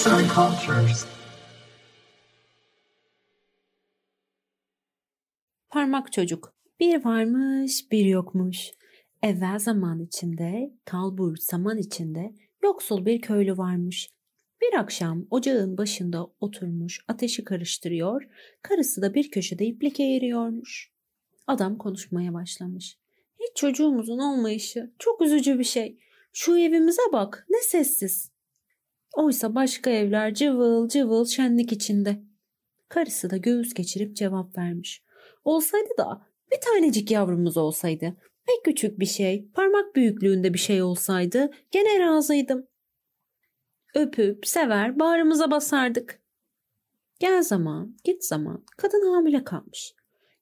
Arts and Cultures. Parmak çocuk. Bir varmış, bir yokmuş. Evvel zaman içinde, kalbur zaman içinde yoksul bir köylü varmış. Bir akşam ocağın başında oturmuş ateşi karıştırıyor, karısı da bir köşede iplik eğiriyormuş. Adam konuşmaya başlamış. Hiç çocuğumuzun olmayışı çok üzücü bir şey. Şu evimize bak ne sessiz. Oysa başka evler cıvıl cıvıl şenlik içinde. Karısı da göğüs geçirip cevap vermiş. Olsaydı da bir tanecik yavrumuz olsaydı, pek küçük bir şey, parmak büyüklüğünde bir şey olsaydı gene razıydım. Öpüp, sever, bağrımıza basardık. Gel zaman, git zaman, kadın hamile kalmış.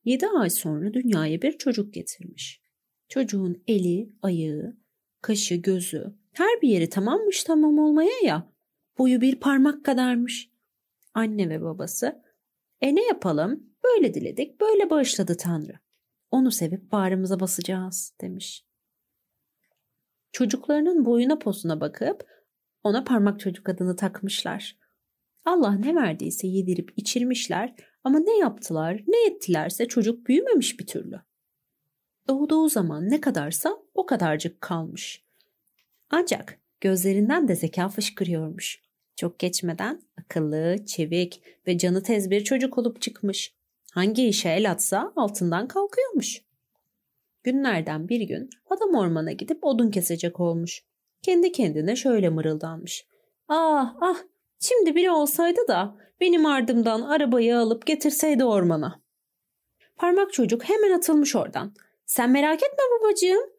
Yedi ay sonra dünyaya bir çocuk getirmiş. Çocuğun eli, ayağı, kaşı, gözü, her bir yeri tamammış tamam olmaya ya. Boyu bir parmak kadarmış. Anne ve babası, e ne yapalım? Böyle diledik, böyle bağışladı Tanrı. Onu sevip bağrımıza basacağız demiş. Çocuklarının boyuna posuna bakıp ona parmak çocuk adını takmışlar. Allah ne verdiyse yedirip içirmişler ama ne yaptılar ne ettilerse çocuk büyümemiş bir türlü. Doğduğu zaman ne kadarsa o kadarcık kalmış. Ancak gözlerinden de zeka fışkırıyormuş. Çok geçmeden akıllı, çevik ve canı tez bir çocuk olup çıkmış. Hangi işe el atsa altından kalkıyormuş. Günlerden bir gün adam ormana gidip odun kesecek olmuş. Kendi kendine şöyle mırıldanmış. Ah ah şimdi biri olsaydı da benim ardımdan arabayı alıp getirseydi ormana. Parmak çocuk hemen atılmış oradan. Sen merak etme babacığım.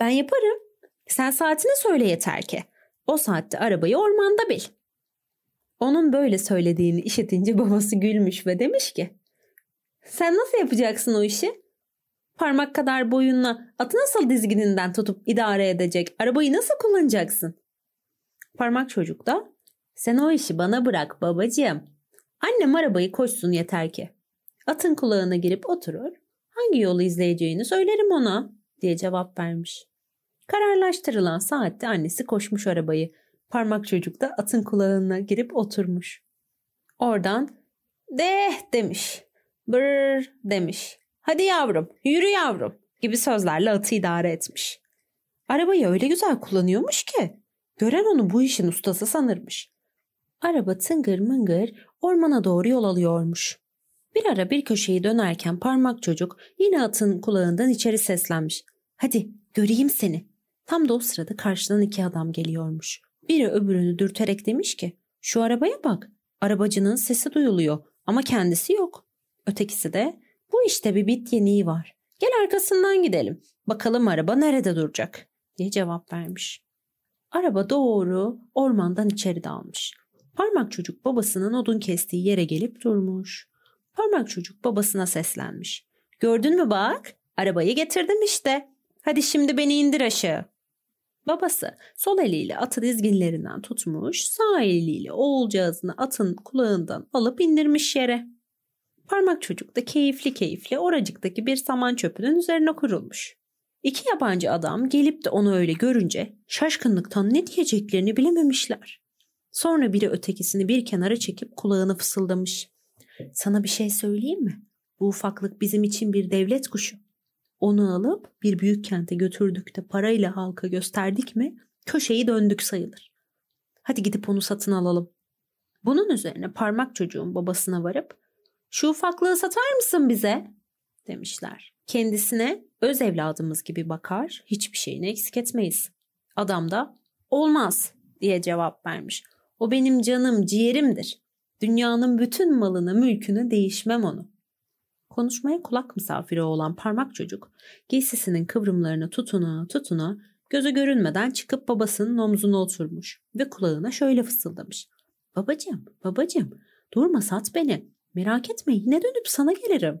Ben yaparım. Sen saatini söyle yeter ki. O saatte arabayı ormanda bil. Onun böyle söylediğini işitince babası gülmüş ve demiş ki sen nasıl yapacaksın o işi? Parmak kadar boyunla atı nasıl dizgininden tutup idare edecek? Arabayı nasıl kullanacaksın? Parmak çocuk da sen o işi bana bırak babacığım. Annem arabayı koşsun yeter ki. Atın kulağına girip oturur. Hangi yolu izleyeceğini söylerim ona diye cevap vermiş. Kararlaştırılan saatte annesi koşmuş arabayı. Parmak çocuk da atın kulağına girip oturmuş. Oradan de demiş. Brr demiş. Hadi yavrum, yürü yavrum gibi sözlerle atı idare etmiş. Arabayı öyle güzel kullanıyormuş ki gören onu bu işin ustası sanırmış. Araba tıngır mıngır ormana doğru yol alıyormuş. Bir ara bir köşeyi dönerken parmak çocuk yine atın kulağından içeri seslenmiş. Hadi göreyim seni. Tam da o sırada karşıdan iki adam geliyormuş. Biri öbürünü dürterek demiş ki şu arabaya bak. Arabacının sesi duyuluyor ama kendisi yok. Ötekisi de bu işte bir bit yeniği var. Gel arkasından gidelim. Bakalım araba nerede duracak diye cevap vermiş. Araba doğru ormandan içeri dalmış. Parmak çocuk babasının odun kestiği yere gelip durmuş. Parmak çocuk babasına seslenmiş. Gördün mü bak? Arabayı getirdim işte. Hadi şimdi beni indir aşağı. Babası sol eliyle atı dizginlerinden tutmuş, sağ eliyle oğulcağızını atın kulağından alıp indirmiş yere. Parmak çocuk da keyifli keyifli oracıktaki bir saman çöpünün üzerine kurulmuş. İki yabancı adam gelip de onu öyle görünce şaşkınlıktan ne diyeceklerini bilememişler. Sonra biri ötekisini bir kenara çekip kulağını fısıldamış. Sana bir şey söyleyeyim mi? Bu ufaklık bizim için bir devlet kuşu. Onu alıp bir büyük kente götürdük de parayla halka gösterdik mi köşeyi döndük sayılır. Hadi gidip onu satın alalım. Bunun üzerine parmak çocuğun babasına varıp şu ufaklığı satar mısın bize? demişler. Kendisine öz evladımız gibi bakar, hiçbir şeyini eksik etmeyiz. Adam da olmaz diye cevap vermiş. O benim canım, ciğerimdir. Dünyanın bütün malını, mülkünü değişmem onu. Konuşmaya kulak misafiri olan parmak çocuk giysisinin kıvrımlarını tutuna tutuna gözü görünmeden çıkıp babasının omzuna oturmuş ve kulağına şöyle fısıldamış. Babacığım, babacığım durma sat beni. Merak etme yine dönüp sana gelirim.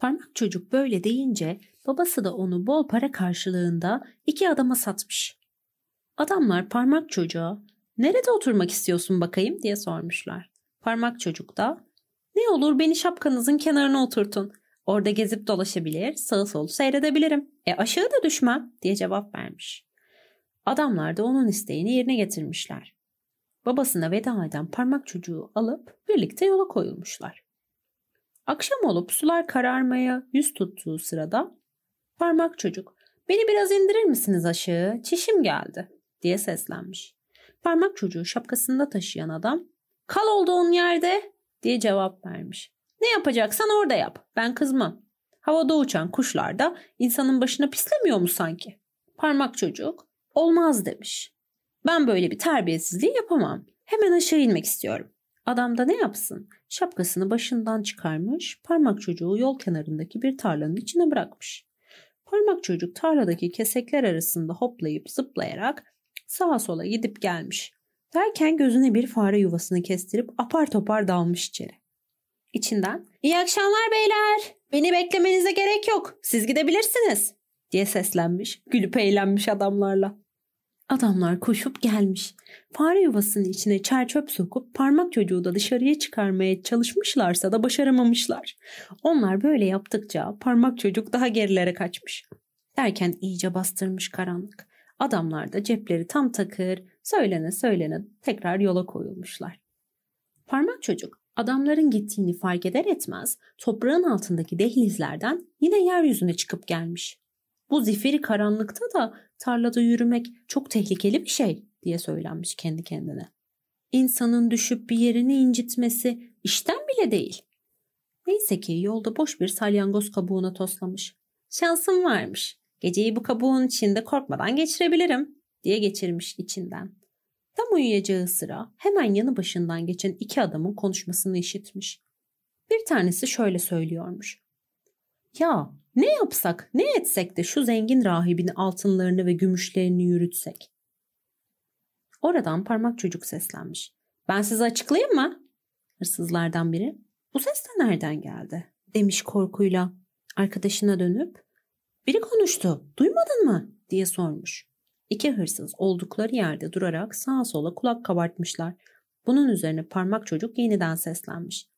Parmak çocuk böyle deyince babası da onu bol para karşılığında iki adama satmış. Adamlar parmak çocuğa nerede oturmak istiyorsun bakayım diye sormuşlar. Parmak çocuk da ne olur beni şapkanızın kenarına oturtun. Orada gezip dolaşabilir, sağı solu seyredebilirim. E aşağı da düşmem diye cevap vermiş. Adamlar da onun isteğini yerine getirmişler. babasına veda eden parmak çocuğu alıp birlikte yola koyulmuşlar. Akşam olup sular kararmaya yüz tuttuğu sırada parmak çocuk beni biraz indirir misiniz aşağı çişim geldi diye seslenmiş. Parmak çocuğu şapkasında taşıyan adam kal olduğun yerde diye cevap vermiş. Ne yapacaksan orada yap ben kızmam. Havada uçan kuşlar da insanın başına pislemiyor mu sanki? Parmak çocuk olmaz demiş. Ben böyle bir terbiyesizliği yapamam. Hemen aşağı inmek istiyorum. Adam da ne yapsın? Şapkasını başından çıkarmış, parmak çocuğu yol kenarındaki bir tarlanın içine bırakmış. Parmak çocuk tarladaki kesekler arasında hoplayıp zıplayarak sağa sola gidip gelmiş. Derken gözüne bir fare yuvasını kestirip apar topar dalmış içeri. İçinden ''İyi akşamlar beyler, beni beklemenize gerek yok, siz gidebilirsiniz.'' diye seslenmiş, gülüp eğlenmiş adamlarla. Adamlar koşup gelmiş. Fare yuvasının içine çer çöp sokup parmak çocuğu da dışarıya çıkarmaya çalışmışlarsa da başaramamışlar. Onlar böyle yaptıkça parmak çocuk daha gerilere kaçmış. Derken iyice bastırmış karanlık. Adamlar da cepleri tam takır, söylene söylene tekrar yola koyulmuşlar. Parmak çocuk adamların gittiğini fark eder etmez toprağın altındaki dehlizlerden yine yeryüzüne çıkıp gelmiş. Bu zifiri karanlıkta da tarlada yürümek çok tehlikeli bir şey diye söylenmiş kendi kendine. İnsanın düşüp bir yerini incitmesi işten bile değil. Neyse ki yolda boş bir salyangoz kabuğuna toslamış. Şansım varmış. Geceyi bu kabuğun içinde korkmadan geçirebilirim diye geçirmiş içinden. Tam uyuyacağı sıra hemen yanı başından geçen iki adamın konuşmasını işitmiş. Bir tanesi şöyle söylüyormuş. Ya ne yapsak, ne etsek de şu zengin rahibin altınlarını ve gümüşlerini yürütsek? Oradan parmak çocuk seslenmiş. Ben size açıklayayım mı? Hırsızlardan biri. Bu ses de nereden geldi? Demiş korkuyla. Arkadaşına dönüp biri konuştu. Duymadın mı? diye sormuş. İki hırsız oldukları yerde durarak sağa sola kulak kabartmışlar. Bunun üzerine parmak çocuk yeniden seslenmiş.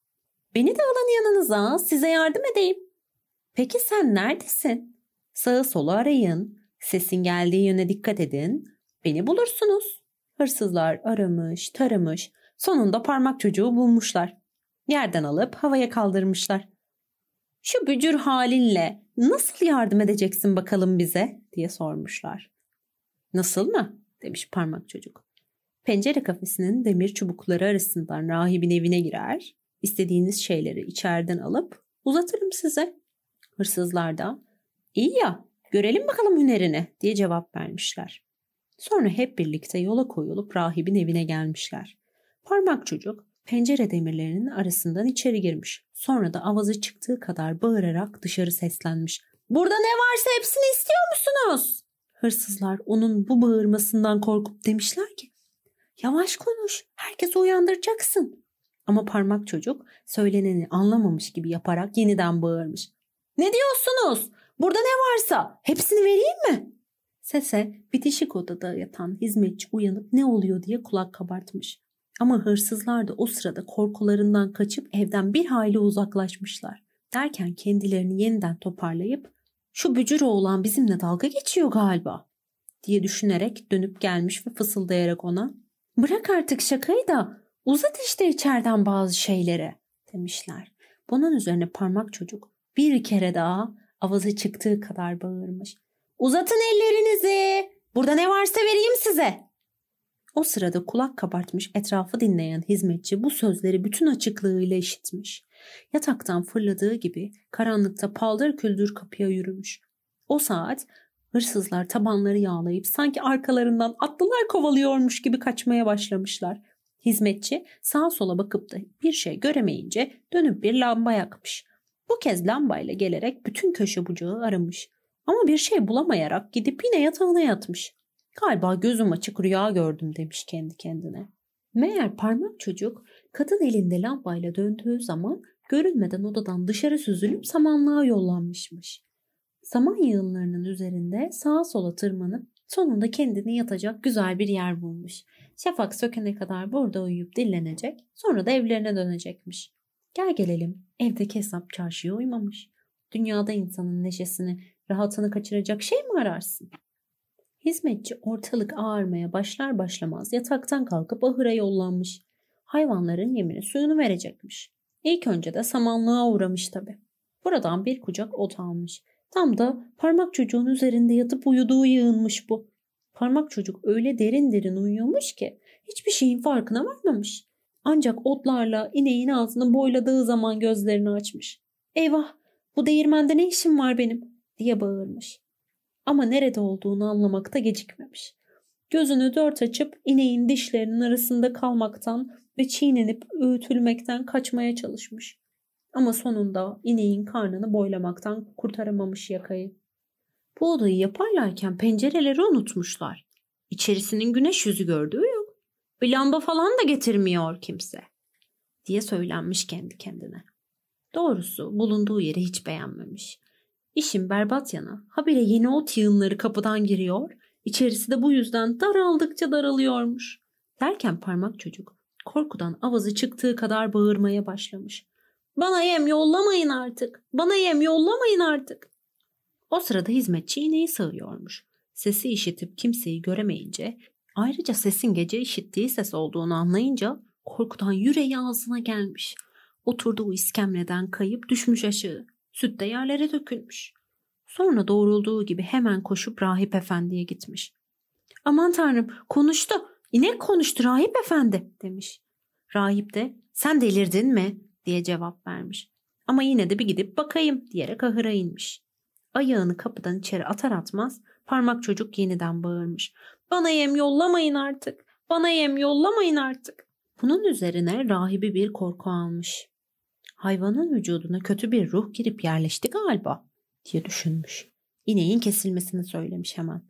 Beni de alın yanınıza, size yardım edeyim. Peki sen neredesin? Sağı solu arayın. Sesin geldiği yöne dikkat edin. Beni bulursunuz. Hırsızlar aramış, taramış. Sonunda parmak çocuğu bulmuşlar. Yerden alıp havaya kaldırmışlar. Şu bücür halinle nasıl yardım edeceksin bakalım bize diye sormuşlar. Nasıl mı? demiş parmak çocuk. Pencere kafesinin demir çubukları arasından rahibin evine girer, istediğiniz şeyleri içeriden alıp uzatırım size. Hırsızlar da iyi ya görelim bakalım hünerini diye cevap vermişler. Sonra hep birlikte yola koyulup rahibin evine gelmişler. Parmak çocuk pencere demirlerinin arasından içeri girmiş. Sonra da avazı çıktığı kadar bağırarak dışarı seslenmiş. Burada ne varsa hepsini istiyor musunuz? Hırsızlar onun bu bağırmasından korkup demişler ki yavaş konuş herkesi uyandıracaksın. Ama parmak çocuk söyleneni anlamamış gibi yaparak yeniden bağırmış. Ne diyorsunuz? Burada ne varsa hepsini vereyim mi? Sese bitişik odada yatan hizmetçi uyanıp ne oluyor diye kulak kabartmış. Ama hırsızlar da o sırada korkularından kaçıp evden bir hayli uzaklaşmışlar. Derken kendilerini yeniden toparlayıp şu bücür oğlan bizimle dalga geçiyor galiba diye düşünerek dönüp gelmiş ve fısıldayarak ona bırak artık şakayı da uzat işte içeriden bazı şeyleri demişler. Bunun üzerine parmak çocuk bir kere daha avazı çıktığı kadar bağırmış. Uzatın ellerinizi. Burada ne varsa vereyim size. O sırada kulak kabartmış etrafı dinleyen hizmetçi bu sözleri bütün açıklığıyla işitmiş. Yataktan fırladığı gibi karanlıkta paldır küldür kapıya yürümüş. O saat hırsızlar tabanları yağlayıp sanki arkalarından atlılar kovalıyormuş gibi kaçmaya başlamışlar. Hizmetçi sağa sola bakıp da bir şey göremeyince dönüp bir lamba yakmış. Bu kez lambayla gelerek bütün köşe bucağı aramış. Ama bir şey bulamayarak gidip yine yatağına yatmış. Galiba gözüm açık rüya gördüm demiş kendi kendine. Meğer parmak çocuk kadın elinde lambayla döndüğü zaman görünmeden odadan dışarı süzülüp samanlığa yollanmışmış. Saman yığınlarının üzerinde sağa sola tırmanıp sonunda kendini yatacak güzel bir yer bulmuş. Şafak sökene kadar burada uyuyup dinlenecek sonra da evlerine dönecekmiş. Gel gelelim evdeki hesap çarşıya uymamış. Dünyada insanın neşesini, rahatını kaçıracak şey mi ararsın? Hizmetçi ortalık ağarmaya başlar başlamaz yataktan kalkıp ahıra yollanmış. Hayvanların yemini suyunu verecekmiş. İlk önce de samanlığa uğramış tabi. Buradan bir kucak ot almış. Tam da parmak çocuğun üzerinde yatıp uyuduğu yığınmış bu. Parmak çocuk öyle derin derin uyuyormuş ki hiçbir şeyin farkına varmamış. Ancak otlarla ineğin ağzını boyladığı zaman gözlerini açmış. Eyvah bu değirmende ne işim var benim diye bağırmış. Ama nerede olduğunu anlamakta gecikmemiş. Gözünü dört açıp ineğin dişlerinin arasında kalmaktan ve çiğnenip öğütülmekten kaçmaya çalışmış. Ama sonunda ineğin karnını boylamaktan kurtaramamış yakayı. Bu odayı yaparlarken pencereleri unutmuşlar. İçerisinin güneş yüzü gördüğü yok. Bir lamba falan da getirmiyor kimse. Diye söylenmiş kendi kendine. Doğrusu bulunduğu yeri hiç beğenmemiş. İşin berbat yanı habire yeni ot yığınları kapıdan giriyor, içerisi de bu yüzden daraldıkça daralıyormuş. Derken parmak çocuk korkudan avazı çıktığı kadar bağırmaya başlamış. Bana yem yollamayın artık, bana yem yollamayın artık. O sırada hizmetçi iğneyi sığıyormuş. Sesi işitip kimseyi göremeyince, ayrıca sesin gece işittiği ses olduğunu anlayınca korkudan yüreği ağzına gelmiş. Oturduğu iskemleden kayıp düşmüş aşağı. Süt de yerlere dökülmüş. Sonra doğrulduğu gibi hemen koşup rahip efendiye gitmiş. Aman tanrım konuştu. İnek konuştu rahip efendi demiş. Rahip de sen delirdin mi diye cevap vermiş. Ama yine de bir gidip bakayım diyerek ahıra inmiş. Ayağını kapıdan içeri atar atmaz parmak çocuk yeniden bağırmış. Bana yem yollamayın artık. Bana yem yollamayın artık. Bunun üzerine rahibi bir korku almış. Hayvanın vücuduna kötü bir ruh girip yerleşti galiba diye düşünmüş. İneğin kesilmesini söylemiş hemen.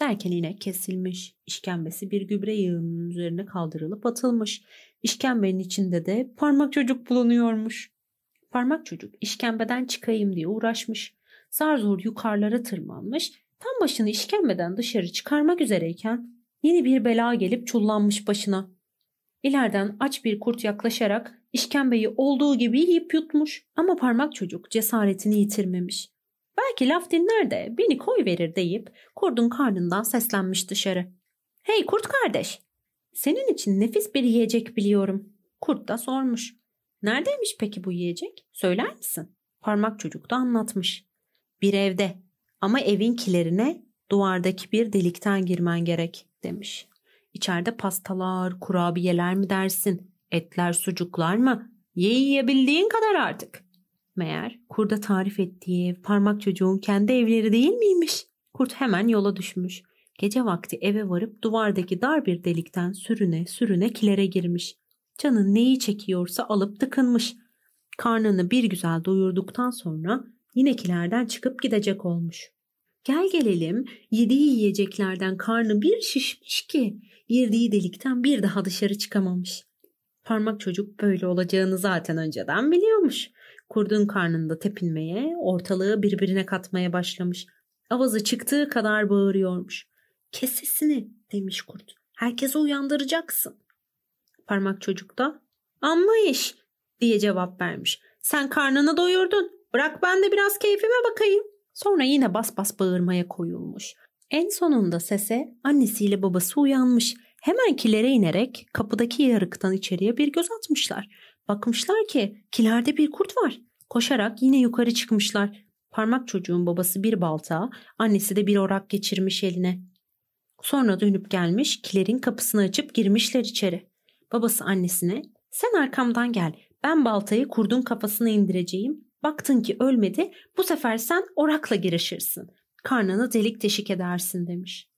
Derken inek kesilmiş. İşkembesi bir gübre yığınının üzerine kaldırılıp atılmış. İşkembenin içinde de parmak çocuk bulunuyormuş. Parmak çocuk işkembeden çıkayım diye uğraşmış. Zar zor yukarılara tırmanmış. Tam başını işkembeden dışarı çıkarmak üzereyken yeni bir bela gelip çullanmış başına. İleriden aç bir kurt yaklaşarak işkembeyi olduğu gibi yiyip yutmuş. Ama parmak çocuk cesaretini yitirmemiş. Belki laf dinler de beni koy verir deyip kurdun karnından seslenmiş dışarı. Hey kurt kardeş, senin için nefis bir yiyecek biliyorum. Kurt da sormuş. Neredeymiş peki bu yiyecek? Söyler misin? Parmak çocuk da anlatmış. Bir evde ama evin kilerine duvardaki bir delikten girmen gerek demiş. İçeride pastalar, kurabiyeler mi dersin? Etler, sucuklar mı? Ye yiyebildiğin kadar artık. Meğer kurda tarif ettiği parmak çocuğun kendi evleri değil miymiş? Kurt hemen yola düşmüş. Gece vakti eve varıp duvardaki dar bir delikten sürüne sürüne kilere girmiş. Canın neyi çekiyorsa alıp tıkınmış. Karnını bir güzel doyurduktan sonra yine kilerden çıkıp gidecek olmuş. Gel gelelim yediği yiyeceklerden karnı bir şişmiş ki girdiği delikten bir daha dışarı çıkamamış. Parmak çocuk böyle olacağını zaten önceden biliyormuş. Kurdun karnında tepinmeye, ortalığı birbirine katmaya başlamış. Avazı çıktığı kadar bağırıyormuş. Kes sesini demiş kurt. Herkesi uyandıracaksın. Parmak çocuk da amma iş diye cevap vermiş. Sen karnını doyurdun. Bırak ben de biraz keyfime bakayım. Sonra yine bas bas bağırmaya koyulmuş. En sonunda sese annesiyle babası uyanmış. Hemen kilere inerek kapıdaki yarıktan içeriye bir göz atmışlar. Bakmışlar ki kilerde bir kurt var. Koşarak yine yukarı çıkmışlar. Parmak çocuğun babası bir balta, annesi de bir orak geçirmiş eline. Sonra dönüp gelmiş kilerin kapısını açıp girmişler içeri. Babası annesine sen arkamdan gel ben baltayı kurdun kafasına indireceğim. Baktın ki ölmedi bu sefer sen orakla girişirsin. Karnını delik deşik edersin demiş.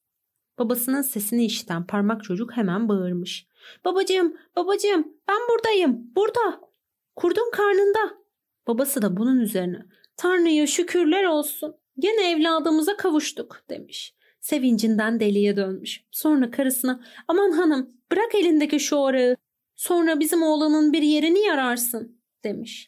Babasının sesini işiten parmak çocuk hemen bağırmış. Babacığım, babacığım ben buradayım, burada. Kurdun karnında. Babası da bunun üzerine Tanrı'ya şükürler olsun. Gene evladımıza kavuştuk demiş. Sevincinden deliye dönmüş. Sonra karısına aman hanım bırak elindeki şu orağı. Sonra bizim oğlanın bir yerini yararsın demiş.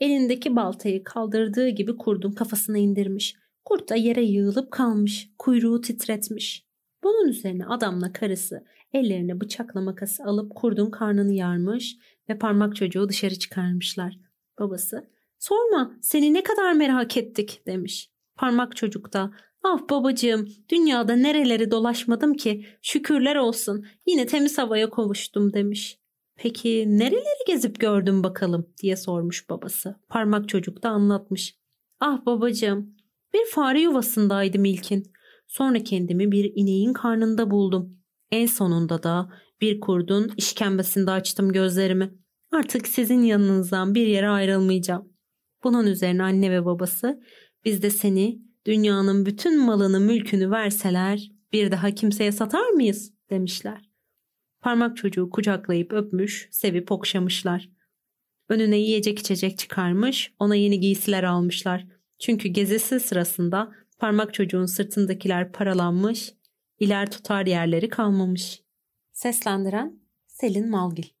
Elindeki baltayı kaldırdığı gibi kurdun kafasına indirmiş. Kurt da yere yığılıp kalmış. Kuyruğu titretmiş. Bunun üzerine adamla karısı ellerine bıçakla makası alıp kurdun karnını yarmış ve parmak çocuğu dışarı çıkarmışlar. Babası sorma seni ne kadar merak ettik demiş. Parmak çocuk da Ah babacığım, dünyada nereleri dolaşmadım ki, şükürler olsun, yine temiz havaya kavuştum demiş. Peki nereleri gezip gördün bakalım diye sormuş babası. Parmak çocuk da anlatmış. Ah babacığım, bir fare yuvasındaydım ilkin. Sonra kendimi bir ineğin karnında buldum. En sonunda da bir kurdun işkembesinde açtım gözlerimi. Artık sizin yanınızdan bir yere ayrılmayacağım. Bunun üzerine anne ve babası biz de seni dünyanın bütün malını mülkünü verseler bir daha kimseye satar mıyız demişler. Parmak çocuğu kucaklayıp öpmüş, sevip okşamışlar. Önüne yiyecek içecek çıkarmış, ona yeni giysiler almışlar. Çünkü gezisi sırasında parmak çocuğun sırtındakiler paralanmış, iler tutar yerleri kalmamış. Seslendiren Selin Malgil